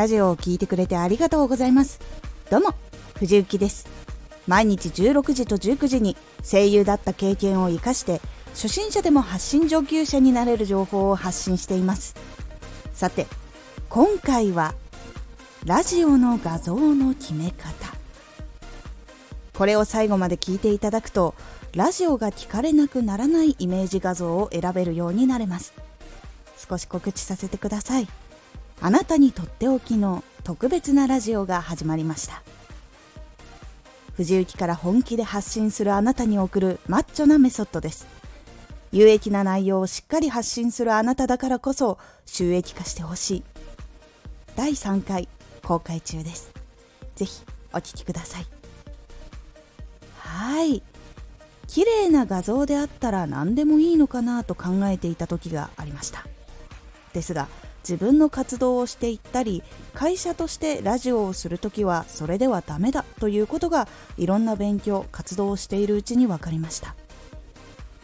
ラジオを聴いてくれてありがとうございます。どうも藤幸です。毎日16時と19時に声優だった経験を生かして初心者でも発信上級者になれる情報を発信しています。さて今回はラジオの画像の決め方。これを最後まで聞いていただくとラジオが聞かれなくならないイメージ画像を選べるようになれます。少し告知させてください。あなたにとっておきの特別なラジオが始まりました。藤雪から本気で発信するあなたに送るマッチョなメソッドです。有益な内容をしっかり発信するあなただからこそ収益化してほしい。第3回公開中です。ぜひお聴きください。はい。綺麗な画像であったら何でもいいのかなと考えていた時がありました。ですが自分の活動をしていったり会社としてラジオをする時はそれではダメだということがいろんな勉強活動をしているうちに分かりました。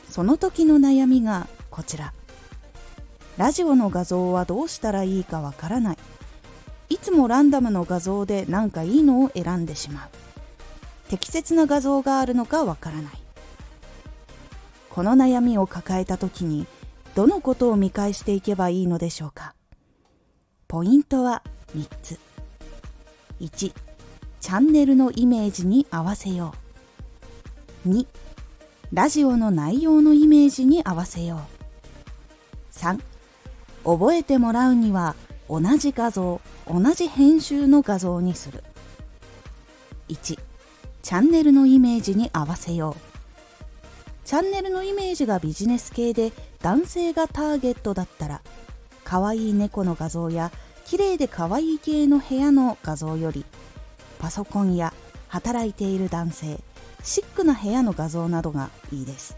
その時の悩みがこちら。ラジオの画像はどうしたらいいかわからない。いつもランダムの画像で何かいいのを選んでしまう。適切な画像があるのかわからない。この悩みを抱えた時にどのことを見返していけばいいのでしょうか。ポイントは3つ。1チャンネルのイメージに合わせよう。2ラジオの内容のイメージに合わせよう。3覚えてもらうには同じ画像同じ編集の画像にする。1チャンネルのイメージに合わせよう。チャンネルのイメージがビジネス系で男性がターゲットだったら可愛い猫の画像や綺麗で可愛い系の部屋の画像よりパソコンや働いている男性シックな部屋の画像などがいいです。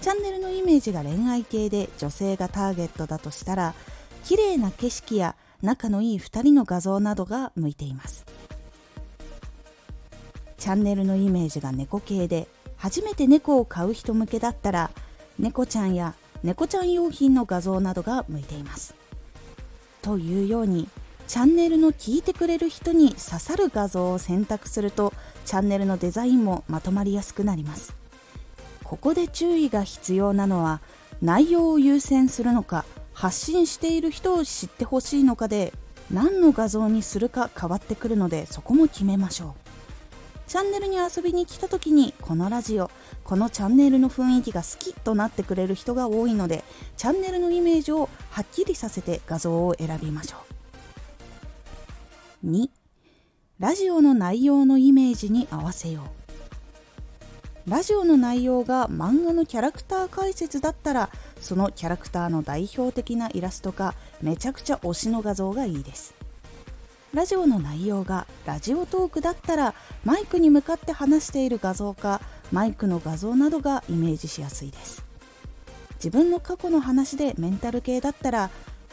チャンネルのイメージが恋愛系で女性がターゲットだとしたら綺麗な景色や仲のいい2人の画像などが向いています。チャンネルのイメージが猫系で初めて猫を飼う人向けだったら猫ちゃんや猫ちゃん用品の画像などが向いています。というようにチャンネルの聞いてくれる人に刺さる画像を選択するとチャンネルのデザインもまとまりやすくなります。ここで注意が必要なのは内容を優先するのか発信している人を知ってほしいのかで何の画像にするか変わってくるのでそこも決めましょう。チャンネルに遊びに来た時にこのラジオこのチャンネルの雰囲気が好きとなってくれる人が多いのでチャンネルのイメージをはっきりさせて画像を選びましょう。2ラジオの内容のイメージに合わせよう。ラジオの内容が漫画のキャラクター解説だったらそのキャラクターの代表的なイラストかめちゃくちゃ推しの画像がいいです。ラジオの内容がラジオトークだったらマイクに向かって話している画像かマイクの画像などがイメージしやすいです。自分の過去の話でメンタル系だったら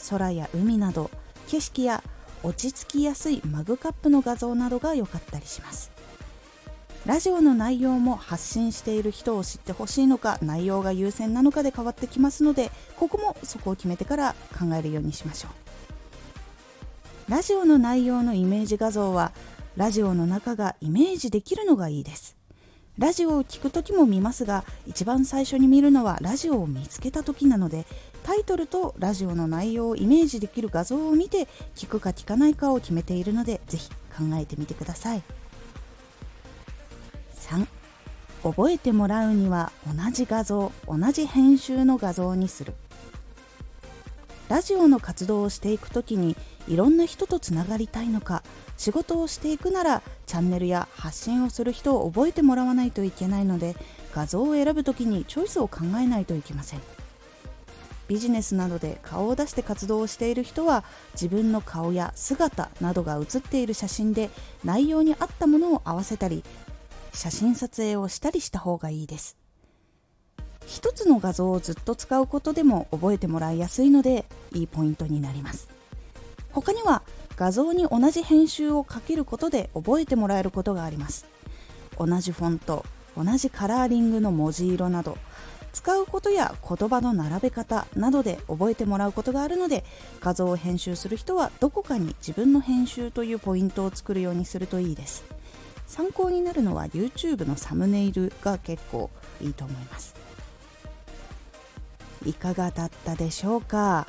空や海など景色や落ち着きやすいマグカップの画像などが良かったりします。ラジオの内容も発信している人を知ってほしいのか内容が優先なのかで変わってきますのでここもそこを決めてから考えるようにしましょう。ラジオの内容のイメージ画像はラジオの中がイメージできるのがいいです。ラジオを聴く時も見ますが一番最初に見るのはラジオを見つけた時なのでタイトルとラジオの内容をイメージできる画像を見て聞くか聞かないかを決めているのでぜひ考えてみてください。3覚えてもらうには同じ画像同じ編集の画像にする。ラジオの活動をしていく時にいろんな人とつながりたいのか仕事をしていくならチャンネルや発信をする人を覚えてもらわないといけないので画像を選ぶ時にチョイスを考えないといけません。ビジネスなどで顔を出して活動をしている人は自分の顔や姿などが写っている写真で内容に合ったものを合わせたり写真撮影をしたりした方がいいです。一つの画像をずっと使うことでも覚えてもらいやすいのでいいポイントになります。他には画像に同じ編集をかけることで覚えてもらえることがあります。同じフォント同じカラーリングの文字色など使うことや言葉の並べ方などで覚えてもらうことがあるので画像を編集する人はどこかに自分の編集というポイントを作るようにするといいです。参考になるのは YouTube のサムネイルが結構いいと思います。いかがだったでしょうか？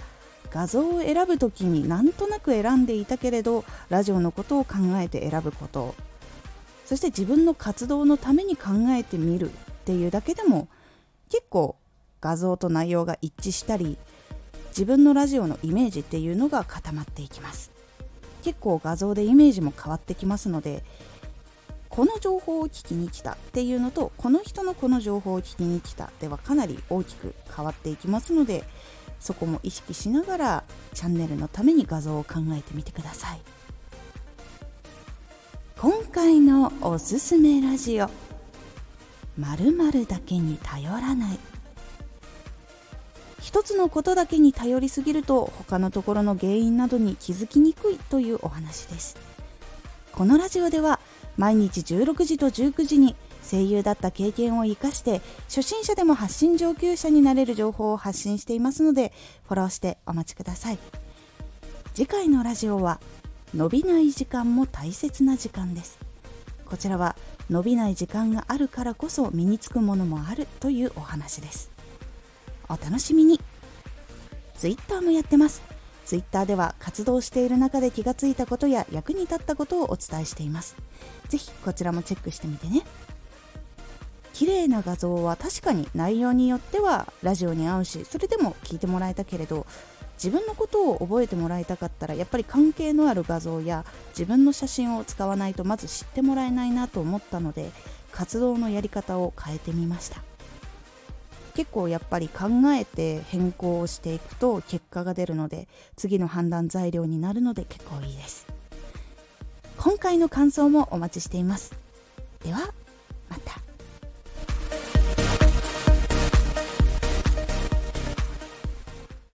画像を選ぶ時になんとなく選んでいたけれどラジオのことを考えて選ぶこと。そして自分の活動のために考えてみるっていうだけでも結構画像と内容が一致したり自分のラジオのイメージっていうのが固まっていきます。結構画像でイメージも変わってきますのでこの情報を聞きに来たっていうのとこの人のこの情報を聞きに来たではかなり大きく変わっていきますのでそこも意識しながらチャンネルのために画像を考えてみてください。今回のおすすめラジオ〇〇だけに頼らない。一つのことだけに頼りすぎると他のところの原因などに気づきにくいというお話です。このラジオでは毎日16時と19時に声優だった経験を生かして初心者でも発信上級者になれる情報を発信していますのでフォローしてお待ちください。次回のラジオは伸びない時間も大切な時間です。こちらは伸びない時間があるからこそ身につくものもあるというお話です。お楽しみに。Twitter もやってます。Twitter では活動している中で気がついたことや役に立ったことをお伝えしています。ぜひこちらもチェックしてみてね。綺麗な画像は確かに内容によってはラジオに合うしそれでも聞いてもらえたけれど自分のことを覚えてもらいたかったらやっぱり関係のある画像や自分の写真を使わないとまず知ってもらえないなと思ったので活動のやり方を変えてみました。結構やっぱり考えて変更をしていくと結果が出るので次の判断材料になるので結構いいです。今回の感想もお待ちしています。では